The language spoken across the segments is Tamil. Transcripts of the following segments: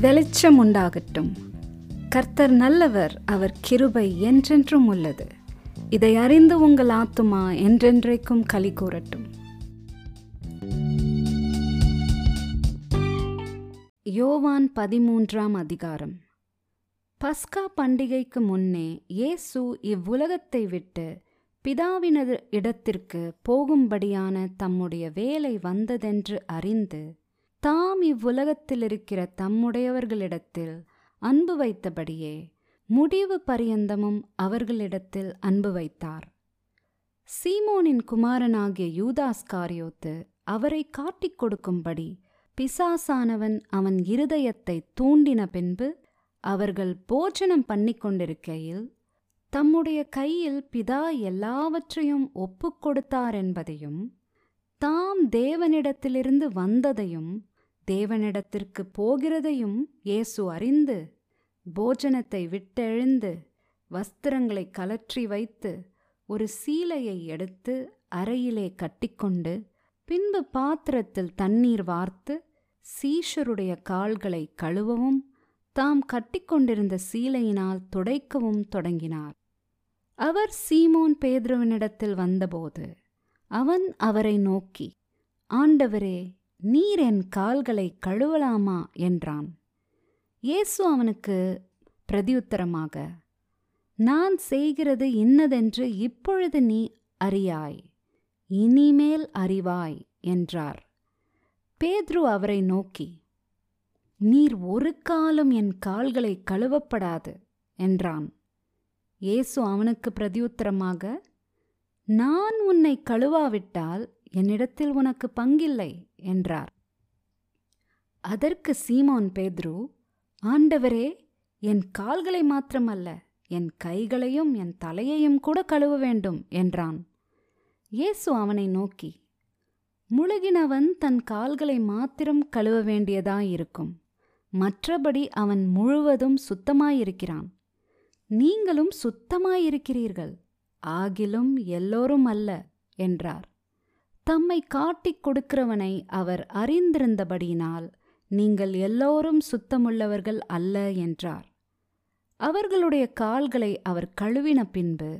வெளிச்சம் உண்டாகட்டும் கர்த்தர் நல்லவர் அவர் கிருபை என்றென்றும் உள்ளது. இதை அறிந்து உங்கள் ஆத்துமா என்றென்றைக்கும் களி கூறட்டும். யோவான் பதிமூன்றாம் அதிகாரம். பஸ்கா பண்டிகைக்கு முன்னே இயேசு இவ்வுலகத்தை விட்டு பிதாவினது இடத்திற்கு போகும்படியான தம்முடைய வேலை வந்ததென்று அறிந்து தாம் இவ்வுலகத்தில் இருக்கிற தம்முடையவர்களிடத்தில் அன்பு வைத்தபடியே முடிவு பரியந்தமும் அவர்களிடத்தில் அன்பு வைத்தார். சீமோனின் குமாரனாகிய யூதாஸ்காரியோத்து அவரை காட்டிக் கொடுக்கும்படி பிசாசானவன் அவன் இருதயத்தை தூண்டின பின்பு அவர்கள் போஜனம் பண்ணி கொண்டிருக்கையில் தம்முடைய கையில் பிதா எல்லாவற்றையும் ஒப்புக் கொடுத்தார் என்பதையும் தாம் தேவனிடத்திலிருந்து வந்ததையும் தேவனிடத்திற்கு போகிறதையும் இயேசு அறிந்து போஜனத்தை விட்டெழுந்து வஸ்திரங்களை கலற்றி வைத்து ஒரு சீலையை எடுத்து அறையிலே கட்டிக்கொண்டு பின்பு பாத்திரத்தில் தண்ணீர் வார்த்து சீஷருடைய கால்களை கழுவவும் தாம் கட்டிக்கொண்டிருந்த சீலையினால் துடைக்கவும் தொடங்கினார். அவர் சீமோன் பேதுருவனிடத்தில் வந்தபோது அவன் அவரை நோக்கி ஆண்டவரே நீர் என் கால்களை கழுவலாமா? என்றான். இயேசு அவனுக்கு பிரதியுத்தரமாக நான் செய்கிறது இன்னதென்று இப்பொழுது நீ அறியாய் இனிமேல் அறிவாய் என்றார். பேத்ரு அவரை நோக்கி நீர் ஒரு காலம் என் கால்களை கழுவப்படாது என்றான். இயேசு அவனுக்கு பிரதியுத்தரமாக நான் உன்னை கழுவாவிட்டால் என்னிடத்தில் உனக்கு பங்கில்லை என்றார். அதற்கு சீமோன் பேத்ரு ஆண்டவரே என் கால்களை மாத்திரமல்ல என் கைகளையும் என் தலையையும் கூட கழுவ வேண்டும் என்றான். இயேசு அவனை நோக்கி முழுகினவன் தன் கால்களை மாத்திரம் கழுவ வேண்டியதாயிருக்கும். மற்றபடி அவன் முழுவதும் சுத்தமாயிருக்கிறான். நீங்களும் சுத்தமாயிருக்கிறீர்கள். ஆகிலும் எல்லோரும் அல்ல என்றார். தம்மை காட்டிக் கொடுக்கிறவனை அவர் அறிந்திருந்தபடியினால் நீங்கள் எல்லோரும் சுத்தமுள்ளவர்கள் அல்ல என்றார். அவர்களுடைய கால்களை அவர் கழுவின பின்பு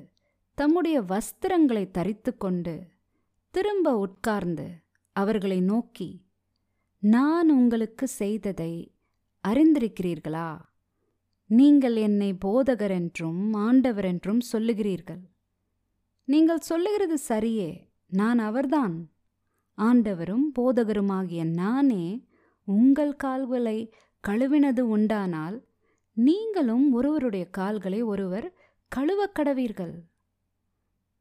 தம்முடைய வஸ்திரங்களை தரித்து கொண்டு திரும்ப உட்கார்ந்து அவர்களை நோக்கி நான் உங்களுக்கு செய்ததை அறிந்திருக்கிறீர்களா? நீங்கள் என்னை போதகர் என்றும் ஆண்டவர் என்றும் சொல்லுகிறீர்கள். நீங்கள் சொல்லுகிறது சரியே நான் அவர்தான். ஆண்டவரும் போதகருமாகிய நானே உங்கள் கால்களை கழுவினது உண்டானால் நீங்களும் ஒருவருடைய கால்களை ஒருவர் கழுவக் கடவீர்கள்.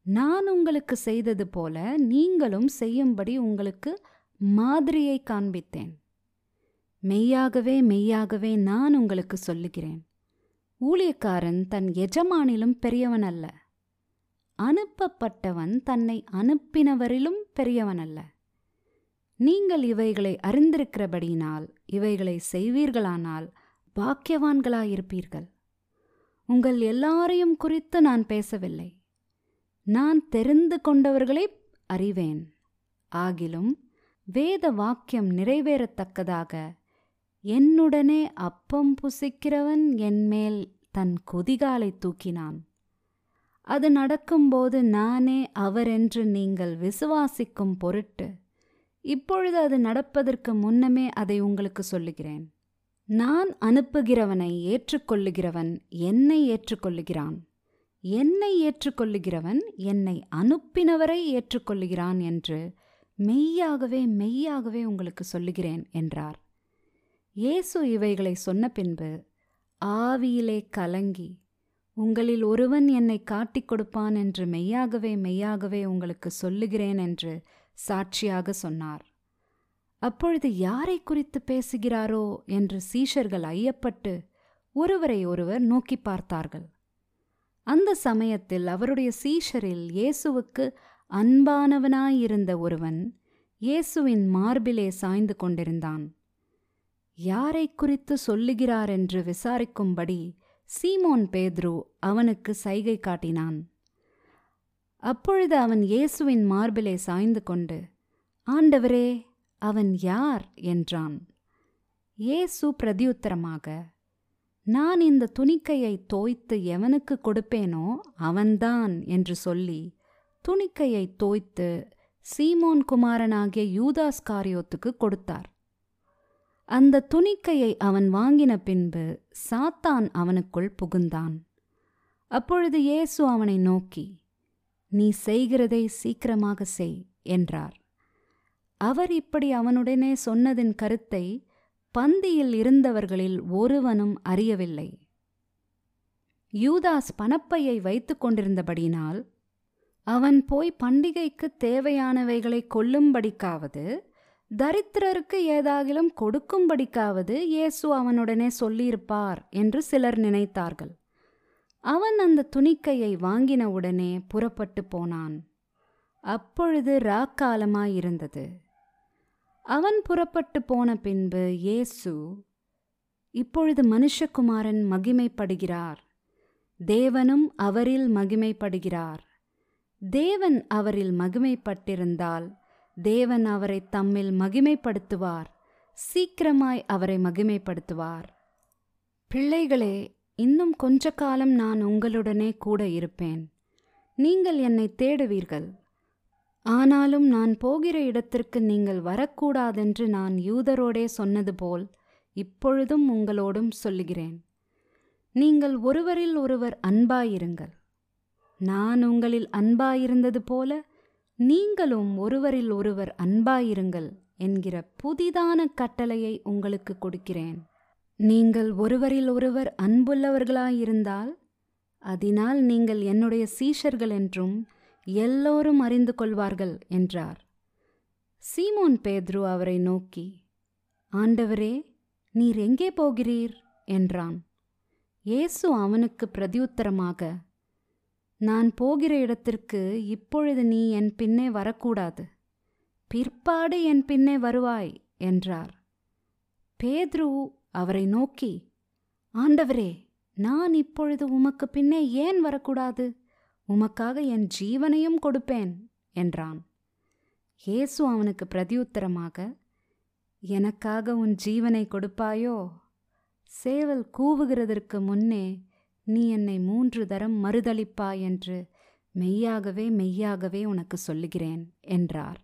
நான் உங்களுக்கு செய்தது போல நீங்களும் செய்யும்படி உங்களுக்கு மாதிரியை காண்பித்தேன். மெய்யாகவே மெய்யாகவே நான் உங்களுக்கு சொல்லுகிறேன். ஊழியக்காரன் தன் எஜமானிலும் பெரியவன் அல்ல அனுப்பப்பட்டவன் தன்னை அனுப்பினவரிலும் பெரியவன் அல்ல நீங்கள் இவைகளை அறிந்திருக்கிறபடியினால் இவைகளை செய்வீர்களானால் பாக்கியவான்களாயிருப்பீர்கள். உங்கள் எல்லாரையும் குறித்து நான் பேசவில்லை. நான் தெரிந்து கொண்டவர்களை அறிவேன். ஆகிலும் வேத வாக்கியம் நிறைவேறத்தக்கதாக என்னுடனே அப்பம் புசிக்கிறவன் என்மேல் தன் கொதிகாலை தூக்கினான். அது நடக்கும்போது நானே அவரென்று நீங்கள் விசுவாசிக்கும் பொருட்டு இப்பொழுது அது நடப்பதற்கு முன்னமே அதை உங்களுக்கு சொல்லுகிறேன். நான் அனுப்புகிறவனை ஏற்றுக்கொள்ளுகிறவன் என்னை ஏற்றுக்கொள்ளுகிறான். என்னை ஏற்றுக்கொள்ளுகிறவன் என்னை அனுப்பினவரை ஏற்றுக்கொள்ளுகிறான் என்று மெய்யாகவே மெய்யாகவே உங்களுக்கு சொல்லுகிறேன் என்றார். இயேசு இவைகளை சொன்ன பின்பு ஆவியிலே கலங்கி உங்களில் ஒருவன் என்னை காட்டிக் கொடுப்பான் என்று மெய்யாகவே மெய்யாகவே உங்களுக்கு சொல்லுகிறேன் என்று சாட்சியாக சொன்னார். அப்பொழுது யாரை குறித்து பேசுகிறாரோ என்று சீஷர்கள் ஐயப்பட்டு ஒருவரை ஒருவர் நோக்கி பார்த்தார்கள். அந்த சமயத்தில் அவருடைய சீஷரில் இயேசுவுக்கு அன்பானவனாயிருந்த ஒருவன் இயேசுவின் மார்பிலே சாய்ந்து கொண்டிருந்தான். யாரை குறித்து சொல்லுகிறார் என்று விசாரிக்கும்படி சீமோன் பேத்ரு அவனுக்கு சைகை காட்டினான். அப்பொழுது அவன் இயேசுவின் மார்பிலே சாய்ந்து கொண்டு ஆண்டவரே அவன் யார்? என்றான். இயேசு பிரதியுத்தரமாக நான் இந்த துணிக்கையை தோய்த்து எவனுக்கு கொடுப்பேனோ அவன்தான் என்று சொல்லி துணிக்கையை தோய்த்து சீமோன் குமாரனாகிய யூதாஸ் காரியோத்துக்கு கொடுத்தார். அந்த துணிக்கையை அவன் வாங்கின பின்பு சாத்தான் அவனுக்குள் புகுந்தான். அப்பொழுது இயேசு அவனை நோக்கி நீ செய்கிறதை சீக்கிரமாக செய் என்றார். அவர் இப்படி அவனுடனே சொன்னதின் கருத்தை பந்தியில் இருந்தவர்களில் ஒருவனும் அறியவில்லை. யூதாஸ் பணப்பையை வைத்துக் கொண்டிருந்தபடியினால் அவன் போய் பண்டிகைக்கு தேவையானவைகளை கொல்லும்படிக்காவது தரித்திரருக்கு ஏதாகிலும் கொடுக்கும்படிக்காவது இயேசு அவனுடனே சொல்லியிருப்பார் என்று சிலர் நினைத்தார்கள். அவன் அந்த துணிக்கையை வாங்கினவுடனே புறப்பட்டு போனான். அப்பொழுது ராக்காலமாயிருந்தது. அவன் புறப்பட்டு போன பின்பு இயேசு இப்பொழுது மனுஷகுமாரன் மகிமைப்படுகிறார். தேவனும் அவரில் மகிமைப்படுகிறார். தேவன் அவரில் மகிமைப்பட்டிருந்தால் தேவன் அவரை தம்மில் மகிமைப்படுத்துவார். சீக்கிரமாய் அவரை மகிமைப்படுத்துவார். பிள்ளைகளே இன்னும் கொஞ்ச காலம் நான் உங்களுடனே கூட இருப்பேன். நீங்கள் என்னை தேடுவீர்கள். ஆனாலும் நான் போகிற இடத்திற்கு நீங்கள் வரக்கூடாதென்று நான் யூதரோடே சொன்னது போல் இப்பொழுதும் உங்களோடும் சொல்லுகிறேன். நீங்கள் ஒருவரில் ஒருவர் அன்பாயிருங்கள். நான் உங்களில் அன்பாயிருந்தது போல நீங்களும் ஒருவரில் ஒருவர் அன்பாயிருங்கள் என்கிற புதிதான கட்டளையை உங்களுக்கு கொடுக்கிறேன். நீங்கள் ஒருவரில் ஒருவர் அன்புள்ளவர்களாயிருந்தால் அதனால் நீங்கள் என்னுடைய சீஷர்கள் என்றும் எல்லோரும் அறிந்து கொள்வார்கள் என்றார். சீமோன் பேத்ரு அவரை நோக்கி ஆண்டவரே நீர் எங்கே போகிறீர்? என்றான். இயேசு அவனுக்கு பிரதியுத்தரமாக நான் போகிற இடத்திற்கு இப்பொழுது நீ என் பின்னே வரக்கூடாது. பிற்பாடு என் பின்னே வருவாய் என்றார். பேத்ரு அவரை நோக்கி ஆண்டவரே நான் இப்பொழுது உமக்கு பின்னே ஏன் வரக்கூடாது? உமக்காக என் ஜீவனையும் கொடுப்பேன் என்றான். இயேசு அவனுக்கு பிரதியுத்தரமாக எனக்காக உன் ஜீவனை கொடுப்பாயோ? சேவல் கூவுகிறதற்கு முன்னே நீ என்னை மூன்று தரம் மறுதளிப்பாய் என்று மெய்யாகவே மெய்யாகவே உனக்கு சொல்லுகிறேன் என்றார்.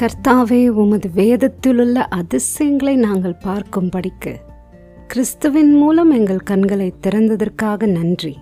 கர்த்தாவே உமது வேதத்திலுள்ள அதிசயங்களை நாங்கள் பார்க்கும்படிக்கு கிறிஸ்துவின் மூலம் எங்கள் கண்களை திறந்ததற்காக நன்றி.